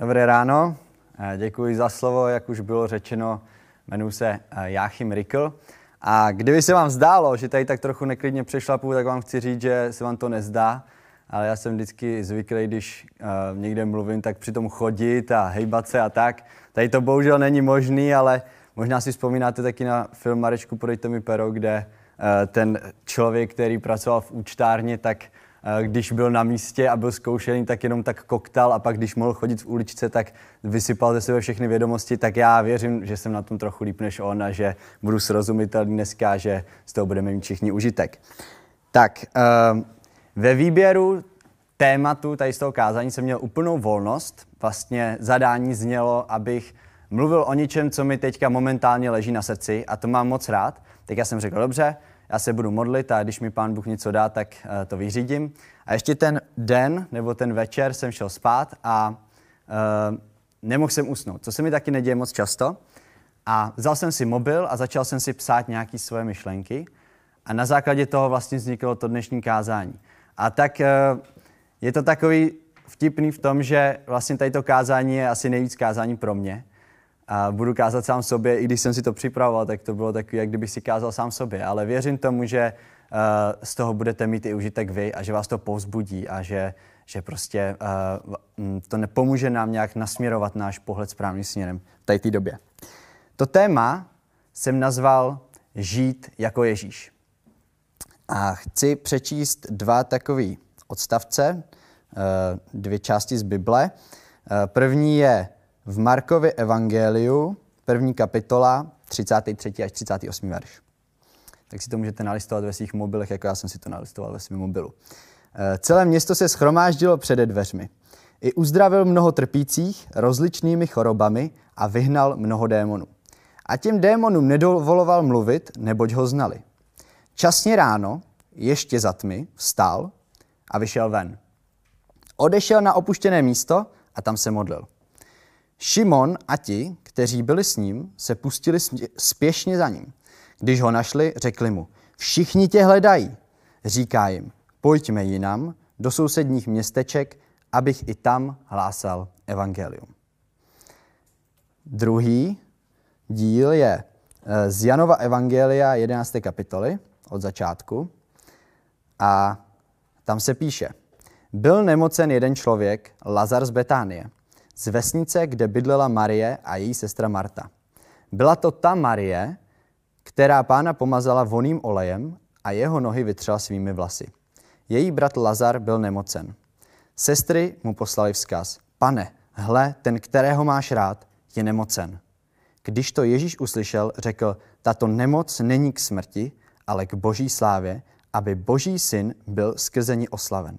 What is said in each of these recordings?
Dobré ráno, děkuji za slovo, jak už bylo řečeno, jmenuji se Jáchym Rikl. A kdyby se vám zdálo, že tady tak trochu neklidně přešlapu, tak vám chci říct, že se vám to nezdá, ale já jsem vždycky zvyklý, když uh, někde mluvím, tak přitom chodit a hejbat se a tak. Tady to bohužel není možný, ale možná si vzpomínáte taky na film Marečku, podejte mi pero, kde uh, ten člověk, který pracoval v účtárně, tak když byl na místě a byl zkoušený, tak jenom tak koktal a pak když mohl chodit v uličce, tak vysypal ze sebe všechny vědomosti, tak já věřím, že jsem na tom trochu líp než on a že budu srozumitelný dneska, že z toho budeme mít všichni užitek. Tak, uh, ve výběru tématu tady z toho kázání jsem měl úplnou volnost. Vlastně zadání znělo, abych mluvil o něčem, co mi teďka momentálně leží na srdci a to mám moc rád. Tak já jsem řekl, dobře, já se budu modlit a když mi pán Bůh něco dá, tak uh, to vyřídím. A ještě ten den nebo ten večer jsem šel spát a uh, nemohl jsem usnout, co se mi taky neděje moc často. A vzal jsem si mobil a začal jsem si psát nějaké svoje myšlenky. A na základě toho vlastně vzniklo to dnešní kázání. A tak uh, je to takový vtipný v tom, že vlastně tady to kázání je asi nejvíc kázání pro mě, a budu kázat sám sobě, i když jsem si to připravoval, tak to bylo takové, jak kdybych si kázal sám sobě. Ale věřím tomu, že uh, z toho budete mít i užitek vy a že vás to povzbudí a že, že prostě uh, to nepomůže nám nějak nasměrovat náš pohled správným směrem v té době. To téma jsem nazval Žít jako Ježíš. A chci přečíst dva takové odstavce, uh, dvě části z Bible. První je v Markově evangeliu, první kapitola, 33. až 38. verš. Tak si to můžete nalistovat ve svých mobilech, jako já jsem si to nalistoval ve svém mobilu. Eh, celé město se schromáždilo před dveřmi. I uzdravil mnoho trpících rozličnými chorobami a vyhnal mnoho démonů. A těm démonům nedovoloval mluvit, neboť ho znali. Časně ráno, ještě za tmy, vstal a vyšel ven. Odešel na opuštěné místo a tam se modlil. Šimon a ti, kteří byli s ním, se pustili spěšně za ním. Když ho našli, řekli mu, všichni tě hledají. Říká jim, pojďme jinam do sousedních městeček, abych i tam hlásal evangelium. Druhý díl je eh, z Janova evangelia 11. kapitoly od začátku a tam se píše, byl nemocen jeden člověk, Lazar z Betánie, z vesnice, kde bydlela Marie a její sestra Marta. Byla to ta Marie, která pána pomazala voným olejem a jeho nohy vytřela svými vlasy. Její brat Lazar byl nemocen. Sestry mu poslali vzkaz. Pane, hle, ten, kterého máš rád, je nemocen. Když to Ježíš uslyšel, řekl, tato nemoc není k smrti, ale k boží slávě, aby boží syn byl skrze ní oslaven.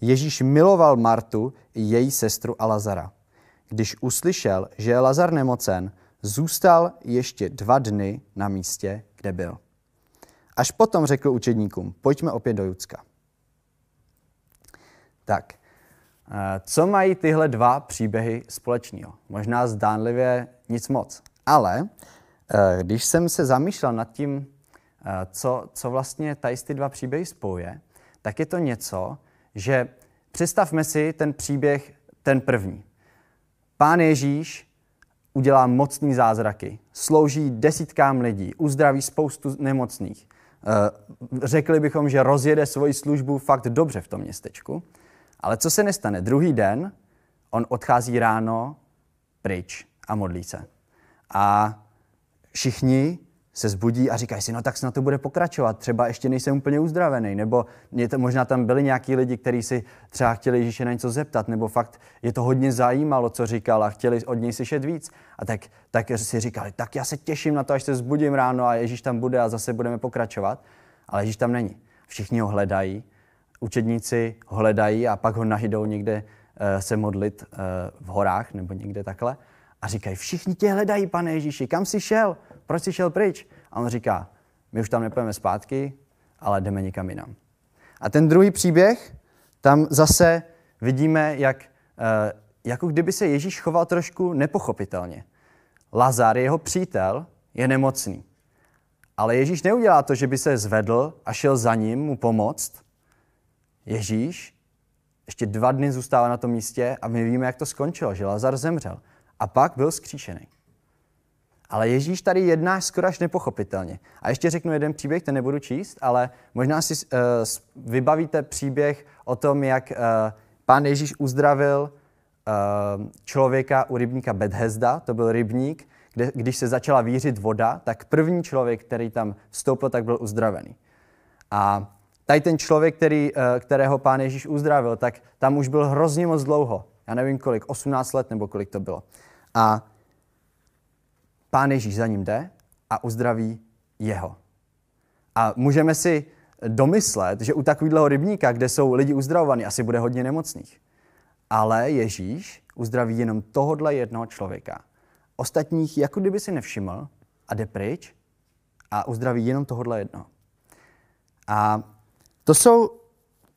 Ježíš miloval Martu její sestru a Lazara. Když uslyšel, že je Lazar nemocen, zůstal ještě dva dny na místě, kde byl. Až potom řekl učedníkům, pojďme opět do Judska. Tak, eh, co mají tyhle dva příběhy společného? Možná zdánlivě nic moc, ale eh, když jsem se zamýšlel nad tím, eh, co, co vlastně tady ty dva příběhy spojuje, tak je to něco, že představme si ten příběh, ten první. Pán Ježíš udělá mocný zázraky, slouží desítkám lidí, uzdraví spoustu nemocných. Eh, řekli bychom, že rozjede svoji službu fakt dobře v tom městečku. Ale co se nestane? Druhý den on odchází ráno pryč a modlí se. A všichni se zbudí a říkají si, no tak snad to bude pokračovat, třeba ještě nejsem úplně uzdravený, nebo to, možná tam byli nějaký lidi, kteří si třeba chtěli Ježíše na něco zeptat, nebo fakt je to hodně zajímalo, co říkal a chtěli od něj slyšet víc. A tak, tak si říkali, tak já se těším na to, až se zbudím ráno a Ježíš tam bude a zase budeme pokračovat. Ale Ježíš tam není. Všichni ho hledají, učedníci ho hledají a pak ho nahydou někde uh, se modlit uh, v horách nebo někde takhle. A říkají, všichni tě hledají, pane Ježíši, kam jsi šel? Proč jsi šel pryč? A on říká, my už tam nepojeme zpátky, ale jdeme někam jinam. A ten druhý příběh, tam zase vidíme, jak, eh, jako kdyby se Ježíš choval trošku nepochopitelně. Lazar, jeho přítel, je nemocný. Ale Ježíš neudělá to, že by se zvedl a šel za ním mu pomoct. Ježíš Ještě dva dny zůstává na tom místě a my víme, jak to skončilo, že Lazar zemřel. A pak byl skříšený. Ale Ježíš tady jedná skoro až nepochopitelně. A ještě řeknu jeden příběh, ten nebudu číst, ale možná si uh, vybavíte příběh o tom, jak uh, pán Ježíš uzdravil uh, člověka u rybníka Bethesda, to byl rybník, kde, když se začala vířit voda, tak první člověk, který tam vstoupil, tak byl uzdravený. A tady ten člověk, který, kterého pán Ježíš uzdravil, tak tam už byl hrozně moc dlouho. Já nevím kolik, 18 let nebo kolik to bylo. A pán Ježíš za ním jde a uzdraví jeho. A můžeme si domyslet, že u takového rybníka, kde jsou lidi uzdravovaní, asi bude hodně nemocných. Ale Ježíš uzdraví jenom tohodle jednoho člověka. Ostatních jako kdyby si nevšiml a jde pryč a uzdraví jenom tohodle jednoho. A to jsou,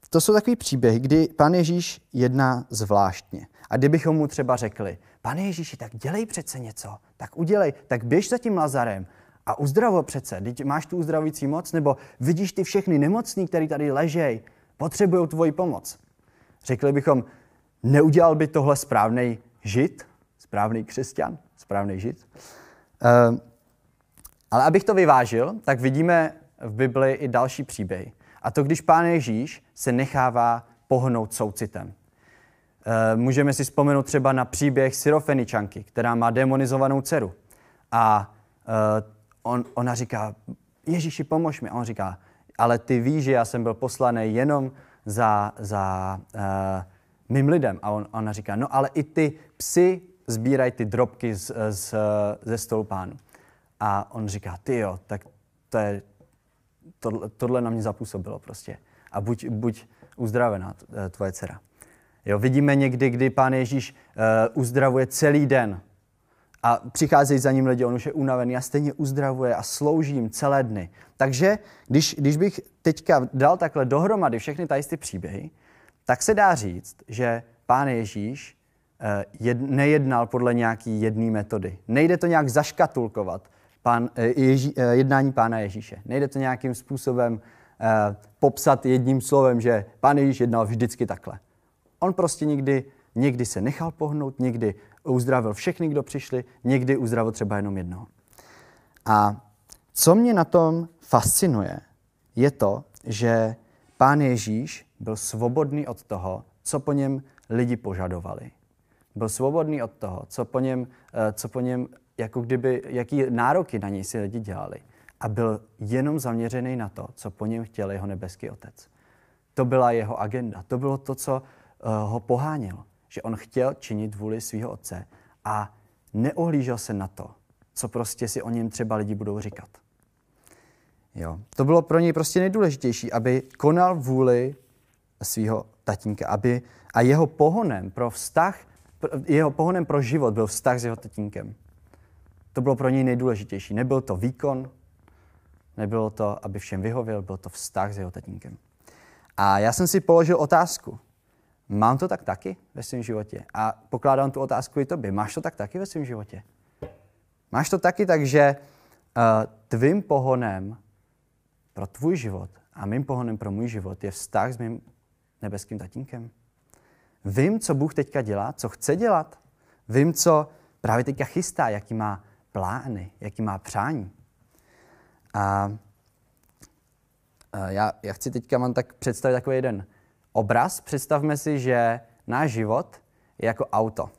to jsou takový příběhy, kdy pán Ježíš jedná zvláštně. A kdybychom mu třeba řekli, pane Ježíši, tak dělej přece něco, tak udělej, tak běž za tím Lazarem a uzdravo přece, Teď máš tu uzdravující moc, nebo vidíš ty všechny nemocní, který tady ležej, potřebují tvoji pomoc. Řekli bychom, neudělal by tohle správný žid, správný křesťan, správný žid. Uh, ale abych to vyvážil, tak vidíme v Bibli i další příběh. A to, když pán Ježíš se nechává pohnout soucitem. Eh, můžeme si vzpomenout třeba na příběh Syrofeničanky, která má demonizovanou dceru. A eh, on, ona říká, Ježíši, pomož mi. A on říká, ale ty víš, že já jsem byl poslaný jenom za, za uh, mým lidem. A on, ona říká, no ale i ty psy sbírají ty drobky z, z, ze stolu pánu. A on říká, ty jo, tak to je, tohle, tohle na mě zapůsobilo prostě. A buď, buď uzdravená tvoje dcera. Jo, vidíme někdy, kdy pán Ježíš uh, uzdravuje celý den a přicházejí za ním lidi, on už je unavený a stejně uzdravuje a slouží jim celé dny. Takže když, když bych teďka dal takhle dohromady všechny tady ty příběhy, tak se dá říct, že pán Ježíš uh, jed, nejednal podle nějaký jedné metody. Nejde to nějak zaškatulkovat, pán, uh, Ježí, uh, jednání pána Ježíše. Nejde to nějakým způsobem uh, popsat jedním slovem, že pán Ježíš jednal vždycky takhle. On prostě někdy, někdy se nechal pohnout, někdy uzdravil všechny, kdo přišli, někdy uzdravil třeba jenom jednoho. A co mě na tom fascinuje, je to, že pán Ježíš byl svobodný od toho, co po něm lidi požadovali. Byl svobodný od toho, co po něm, eh, co po něm jako kdyby, jaký nároky na něj si lidi dělali. A byl jenom zaměřený na to, co po něm chtěl jeho nebeský otec. To byla jeho agenda. To bylo to, co Eh, ho poháněl, že on chtěl činit vůli svého otce a neohlížel se na to, co prostě si o něm třeba lidi budou říkat. Jo. To bylo pro něj prostě nejdůležitější, aby konal vůli svého tatínka, aby, a jeho pohonem pro vztah, jeho pohonem pro život byl vztah s jeho tatínkem. To bylo pro něj nejdůležitější. Nebyl to výkon, nebylo to, aby všem vyhověl, byl to vztah s jeho tatínkem. A já jsem si položil otázku, Mám to tak taky ve svém životě? A pokládám tu otázku i tobě. Máš to tak taky ve svém životě? Máš to taky tak, že uh, tvým pohonem pro tvůj život a mým pohonem pro můj život je vztah s mým nebeským tatínkem? Vím, co Bůh teďka dělá, co chce dělat. Vím, co právě teďka chystá, jaký má plány, jaký má přání. A já, já chci teďka mám tak představit takový jeden obraz, představme si, že náš život je jako auto.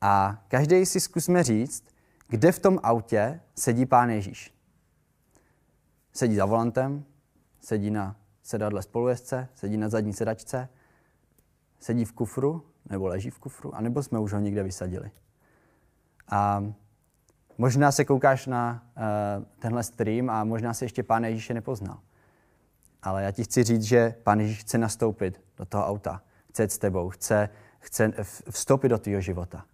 A každý si zkusme říct, kde v tom autě sedí pán Ježíš. Sedí za volantem, sedí na sedadle spolujezdce, sedí na zadní sedačce, sedí v kufru, nebo leží v kufru, anebo jsme už ho někde vysadili. A možná se koukáš na uh, tenhle stream a možná se ještě pán Ježíše nepoznal. Ale já ti chci říct, že Pán Ježíš chce nastoupit do toho auta. Chce jít s tebou, chce, chce vstoupit do tvého života.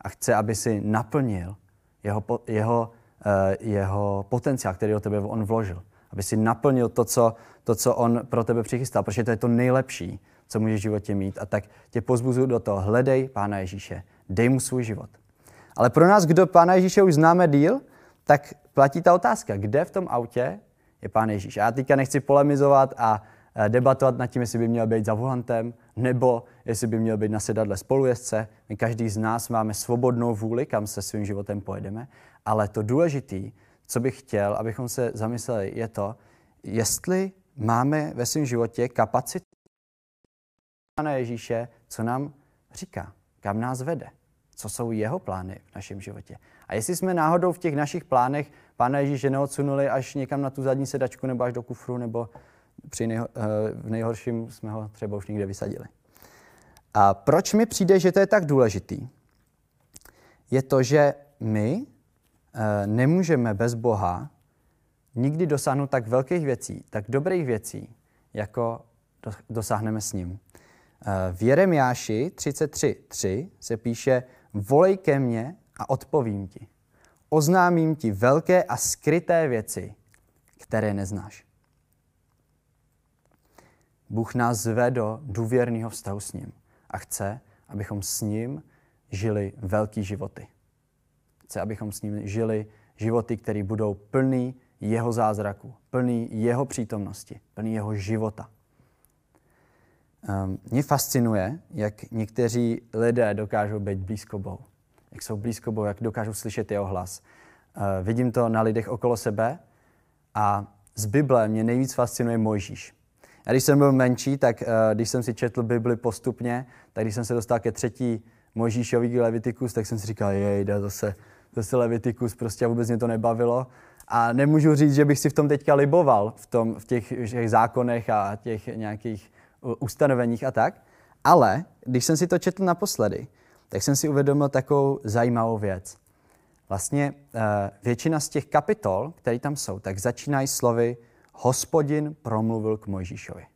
A chce, aby si naplnil jeho, jeho, uh, jeho potenciál, který do tebe on vložil. Aby si naplnil to co, to, co on pro tebe přichystal, protože to je to nejlepší, co můžeš v životě mít. A tak tě pozbuzuju do toho, hledej Pána Ježíše, dej mu svůj život. Ale pro nás, kdo Pána Ježíše už známe díl, tak platí ta otázka, kde v tom autě je Pán Ježíš. Já teďka nechci polemizovat a eh, debatovat nad tím, jestli by měl být za volantem, nebo jestli by měl být na sedadle spolujezdce. My každý z nás máme svobodnou vůli, kam se svým životem pojedeme, ale to důležité, co bych chtěl, abychom se zamysleli, je to, jestli máme ve svém životě kapacitu na Ježíše, co nám říká, kam nás vede, co jsou jeho plány v našem životě. A jestli jsme náhodou v těch našich plánech Pána Ježíše neodsunuli až někam na tu zadní sedačku nebo až do kufru, nebo při nejho, eh, v nejhorším jsme ho třeba už někde vysadili. A proč mi přijde, že to je tak důležitý? Je to, že my eh, nemůžeme bez Boha nikdy dosáhnout tak velkých věcí, tak dobrých věcí, jako dosáhneme s ním. Eh, v Jeremiáši 33.3 se píše Volej ke mně a odpovím ti. Oznámím ti velké a skryté věci, které neznáš. Bůh nás zve do důvěrného vztahu s ním a chce, abychom s ním žili velký životy. Chce, abychom s ním žili životy, které budou plný jeho zázraku, plný jeho přítomnosti, plný jeho života. Um, mě fascinuje, jak někteří lidé dokážou být blízko Bohu. Jak jsou blízko Bohu, jak dokážou slyšet jeho hlas. Uh, vidím to na lidech okolo sebe a z Bible mě nejvíc fascinuje Mojžíš. A když jsem byl menší, tak uh, když jsem si četl Bibli postupně, tak když jsem se dostal ke třetí Mojžíšový Levitikus, tak jsem si říkal, jej, jde zase, zase Levitikus, prostě vůbec mě to nebavilo. A nemůžu říct, že bych si v tom teďka liboval, v, tom, v těch, těch zákonech a těch nějakých ustanoveních a tak. Ale když jsem si to četl naposledy, tak jsem si uvědomil takovou zajímavou věc. Vlastně uh, většina z těch kapitol, které tam jsou, tak začínají slovy Hospodin promluvil k Mojžíšovi.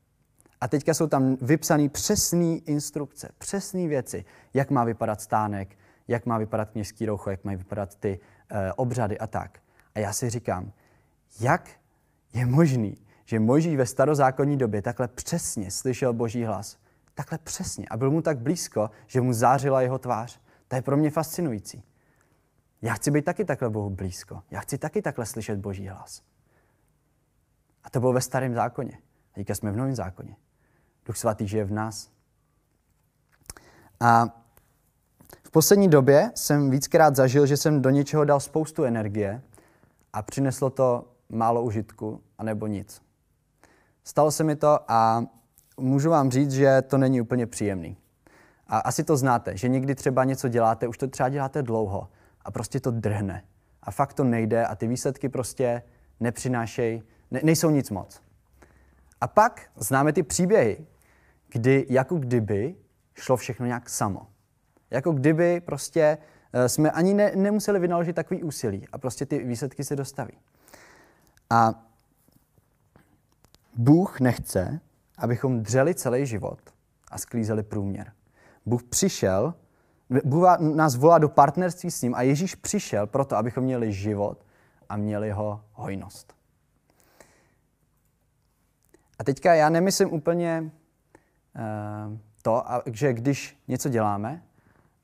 A teďka jsou tam vypsané přesné instrukce, přesné věci, jak má vypadat stánek, jak má vypadat kněžský roucho, jak mají vypadat ty uh, obřady a tak. A já si říkám, jak je možný, že Mojžíš ve starozákonní době takhle přesně slyšel Boží hlas. Takhle přesně. A byl mu tak blízko, že mu zářila jeho tvář. To je pro mě fascinující. Já chci být taky takhle Bohu blízko. Já chci taky takhle slyšet Boží hlas. A to bylo ve starém zákoně. A teďka jsme v novém zákoně. Duch svatý žije v nás. A v poslední době jsem víckrát zažil, že jsem do něčeho dal spoustu energie a přineslo to málo užitku, anebo nic. Stalo se mi to a můžu vám říct, že to není úplně příjemný. A asi to znáte, že někdy třeba něco děláte, už to třeba děláte dlouho a prostě to drhne. A fakt to nejde a ty výsledky prostě nepřinášejí, ne, nejsou nic moc. A pak známe ty příběhy, kdy jako kdyby šlo všechno nějak samo. Jako kdyby prostě eh, jsme ani ne, nemuseli vynaložit takový úsilí a prostě ty výsledky se dostaví. A Bůh nechce, abychom dřeli celý život a sklízeli průměr. Bůh přišel, Bůh nás volá do partnerství s ním a Ježíš přišel proto, abychom měli život a měli ho hojnost. A teďka já nemyslím úplně uh, to, že když něco děláme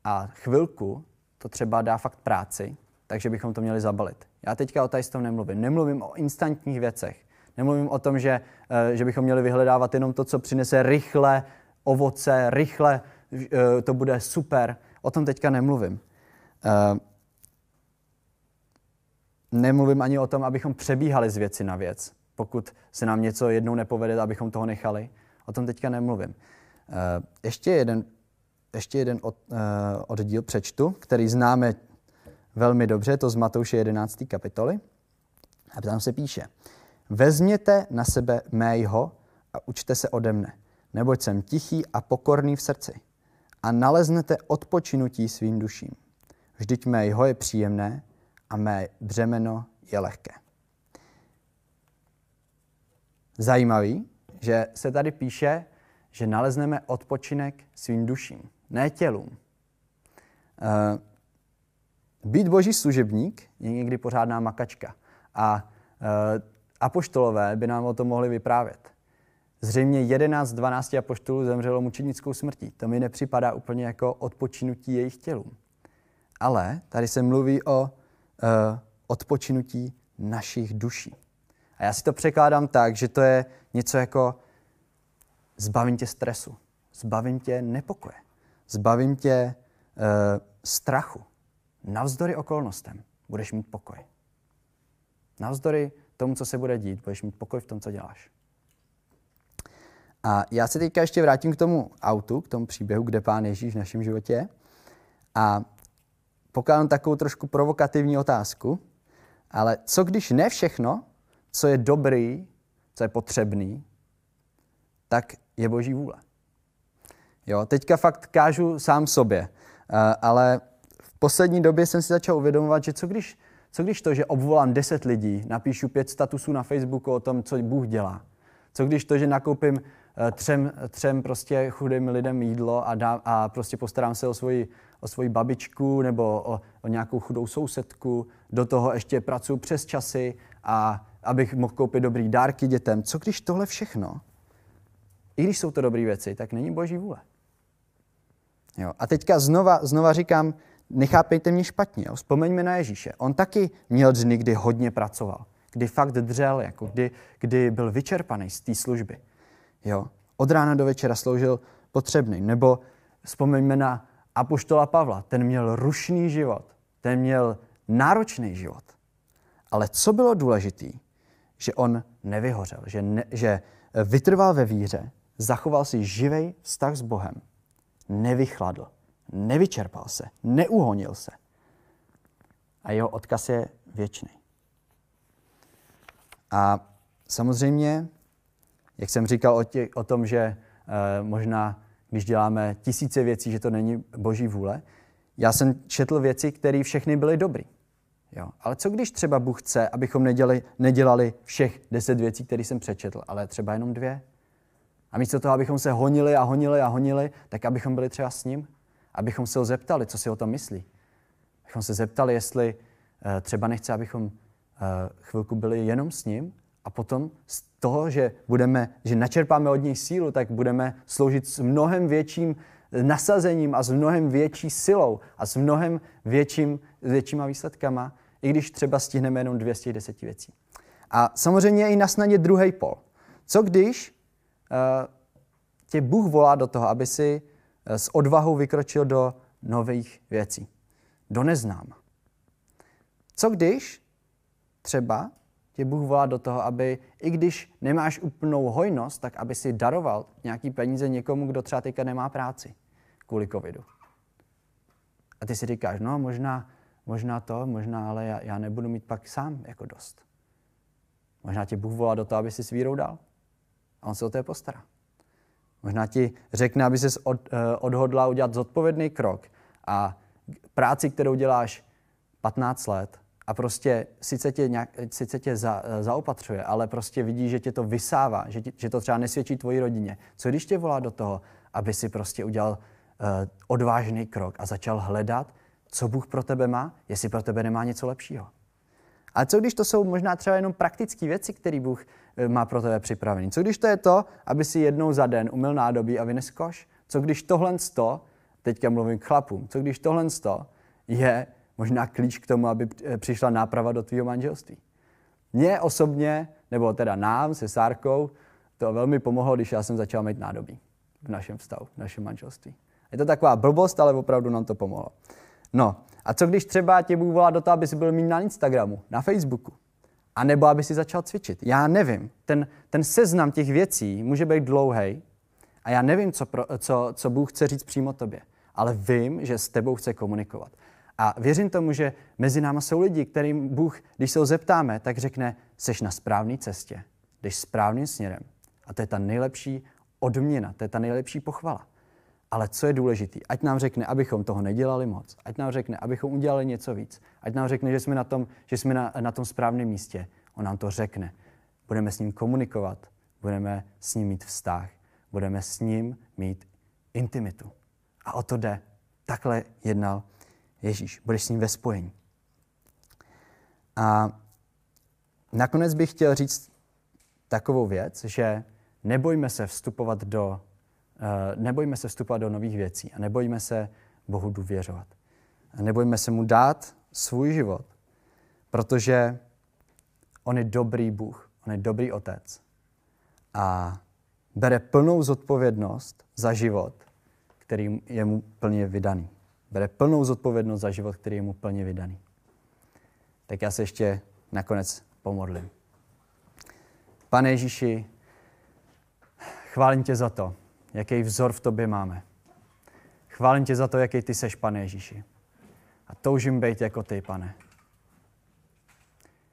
a chvilku to třeba dá fakt práci, takže bychom to měli zabalit. Já teďka o tady tom nemluvím. Nemluvím o instantních věcech. Nemluvím o tom, že, eh, že bychom měli vyhledávat jenom to, co přinese rychle ovoce, rychle eh, to bude super. O tom teďka nemluvím. Eh, nemluvím ani o tom, abychom přebíhali z věci na věc. Pokud se nám něco jednou nepovede, abychom toho nechali. O tom teďka nemluvím. Ještě jeden, ještě jeden od, oddíl přečtu, který známe velmi dobře, to z Matouše 11. kapitoly. A tam se píše, Vezměte na sebe mého a učte se ode mne, neboť jsem tichý a pokorný v srdci a naleznete odpočinutí svým duším. Vždyť mého je příjemné a mé břemeno je lehké. Zajímavý, že se tady píše, že nalezneme odpočinek svým duším, ne tělům. Eh, být boží služebník je někdy pořádná makačka. A eh, apoštolové by nám o tom mohli vyprávět. Zřejmě 11 z 12 apoštolů zemřelo mučenickou smrtí. To mi nepřipadá úplně jako odpočinutí jejich tělů. Ale tady se mluví o uh, odpočinutí našich duší. A já si to překládám tak, že to je něco jako zbavím tě stresu, zbavím tě nepokoje, zbavím tě e, strachu. Navzdory okolnostem budeš mít pokoj. Navzdory tomu, co se bude dít, budeš mít pokoj v tom, co děláš. A já se teďka ještě vrátím k tomu autu, k tomu příběhu, kde pán Ježíš v našem životě. A pokládám takovou trošku provokativní otázku, ale co když ne všechno, co je dobrý, co je potřebný, tak je boží vůle. Jo, teďka fakt kážu sám sobě, ale v poslední době jsem si začal uvědomovat, že co když, co když to, že obvolám 10 lidí, napíšu pět statusů na Facebooku o tom, co Bůh dělá. Co když to, že nakoupím Eh, třem, třem prostě chudým lidem jídlo a, dá, a prostě postarám se o svoji, o svoji babičku nebo o, o nějakou chudou sousedku, do toho ještě pracuji přes časy a abych mohl koupit dobrý dárky dětem. Co když tohle všechno, i když jsou to dobré věci, tak není boží vůle. Jo. A teďka znova, znova říkám, nechápejte mě špatně. Jo. Vzpomeňme na Ježíše. On taky měl dny, kdy hodně pracoval, kdy fakt dřel, jako kdy, kdy byl vyčerpaný z té služby. Jo? Od rána do večera sloužil potřebným. Nebo vzpomeňme na Apoštola Pavla. Ten měl rušný život. Ten měl náročný život. Ale co bylo důležité, že on nevyhořel, že, ne, že vytrval ve víře, zachoval si živý vztah s Bohem, nevychladl, nevyčerpal se, neuhonil se. A jeho odkaz je věčný. A samozřejmě jak jsem říkal o, tě, o tom, že e, možná, když děláme tisíce věcí, že to není boží vůle, já jsem četl věci, které všechny byly dobrý. Jo. Ale co když třeba Bůh chce, abychom nedělali, nedělali všech deset věcí, které jsem přečetl, ale třeba jenom dvě? A místo toho, abychom se honili a honili a honili, tak abychom byli třeba s ním? Abychom se ho zeptali, co si o tom myslí? Abychom se zeptali, jestli e, třeba nechce, abychom e, chvilku byli jenom s ním a potom z toho, že, budeme, že načerpáme od něj sílu, tak budeme sloužit s mnohem větším nasazením a s mnohem větší silou a s mnohem větším, většíma výsledkama, i když třeba stihneme jenom 210 věcí. A samozřejmě i na snadě druhý pol. Co když uh, tě Bůh volá do toho, aby si s odvahou vykročil do nových věcí, do neznáma? Co když třeba tě Bůh volá do toho, aby, i když nemáš úplnou hojnost, tak aby si daroval nějaký peníze někomu, kdo třeba teďka nemá práci kvůli covidu. A ty si říkáš, no možná, možná to, možná, ale já, já nebudu mít pak sám jako dost. Možná ti Bůh volá do toho, aby si s vírou dal. A on se o to postará. Možná ti řekne, aby se od, eh, odhodla udělat zodpovědný krok a práci, kterou děláš 15 let, a prostě sice tě, nějak, sice tě za, zaopatřuje, ale prostě vidí, že tě to vysává, že, tě, že to třeba nesvědčí tvoji rodině. Co když tě volá do toho, aby si prostě udělal uh, odvážný krok a začal hledat, co Bůh pro tebe má, jestli pro tebe nemá něco lepšího. A co když to jsou možná třeba jenom praktické věci, které Bůh má pro tebe připravený? Co když to je to, aby si jednou za den umyl nádobí a vynes koš? Co když tohle sto, teďka mluvím k chlapům, co když tohle sto je možná klíč k tomu, aby eh, přišla náprava do tvého manželství. Mně osobně, nebo teda nám se Sárkou, to velmi pomohlo, když já jsem začal mít nádobí v našem vztahu, v našem manželství. Je to taková blbost, ale opravdu nám to pomohlo. No, a co když třeba tě Bůh volá do toho, aby si byl mít na Instagramu, na Facebooku? A nebo aby si začal cvičit. Já nevím. Ten, ten seznam těch věcí může být dlouhý a já nevím, co, pro, co, co Bůh chce říct přímo tobě. Ale vím, že s tebou chce komunikovat. A věřím tomu, že mezi náma jsou lidi, kterým Bůh, když se ho zeptáme, tak řekne, seš na správné cestě, jdeš správným směrem. A to je ta nejlepší odměna, to je ta nejlepší pochvala. Ale co je důležité, ať nám řekne, abychom toho nedělali moc, ať nám řekne, abychom udělali něco víc, ať nám řekne, že jsme na tom, že jsme na, na tom správném místě. On nám to řekne. Budeme s ním komunikovat, budeme s ním mít vztah, budeme s ním mít intimitu. A o to jde. Takhle jednal Ježíš, budeš s ním ve spojení. A nakonec bych chtěl říct takovou věc, že nebojme se vstupovat do, uh, nebojme se vstupovat do nových věcí a nebojme se Bohu důvěřovat. A nebojme se mu dát svůj život, protože on je dobrý Bůh, on je dobrý otec. A bere plnou zodpovědnost za život, který je mu plně vydaný. Bere plnou zodpovědnost za život, který je mu plně vydaný. Tak já se ještě nakonec pomodlím. Pane Ježíši, chválím tě za to, jaký vzor v tobě máme. Chválím tě za to, jaký ty seš, pane Ježíši. A toužím být jako ty, pane.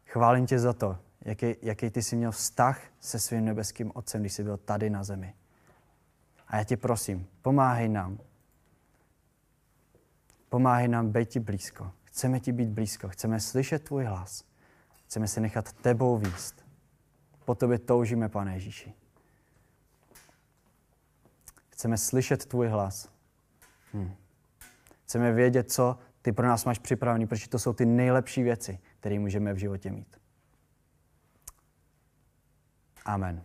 Chválím tě za to, jaký, jaký ty jsi měl vztah se svým nebeským Otcem, když jsi byl tady na zemi. A já tě prosím, pomáhej nám. Pomáhej nám být ti blízko. Chceme ti být blízko, chceme slyšet tvůj hlas. Chceme se nechat tebou výst. Po tobě toužíme, pane Ježíši. Chceme slyšet tvůj hlas. Hmm. Chceme vědět, co ty pro nás máš připravený, protože to jsou ty nejlepší věci, které můžeme v životě mít. Amen.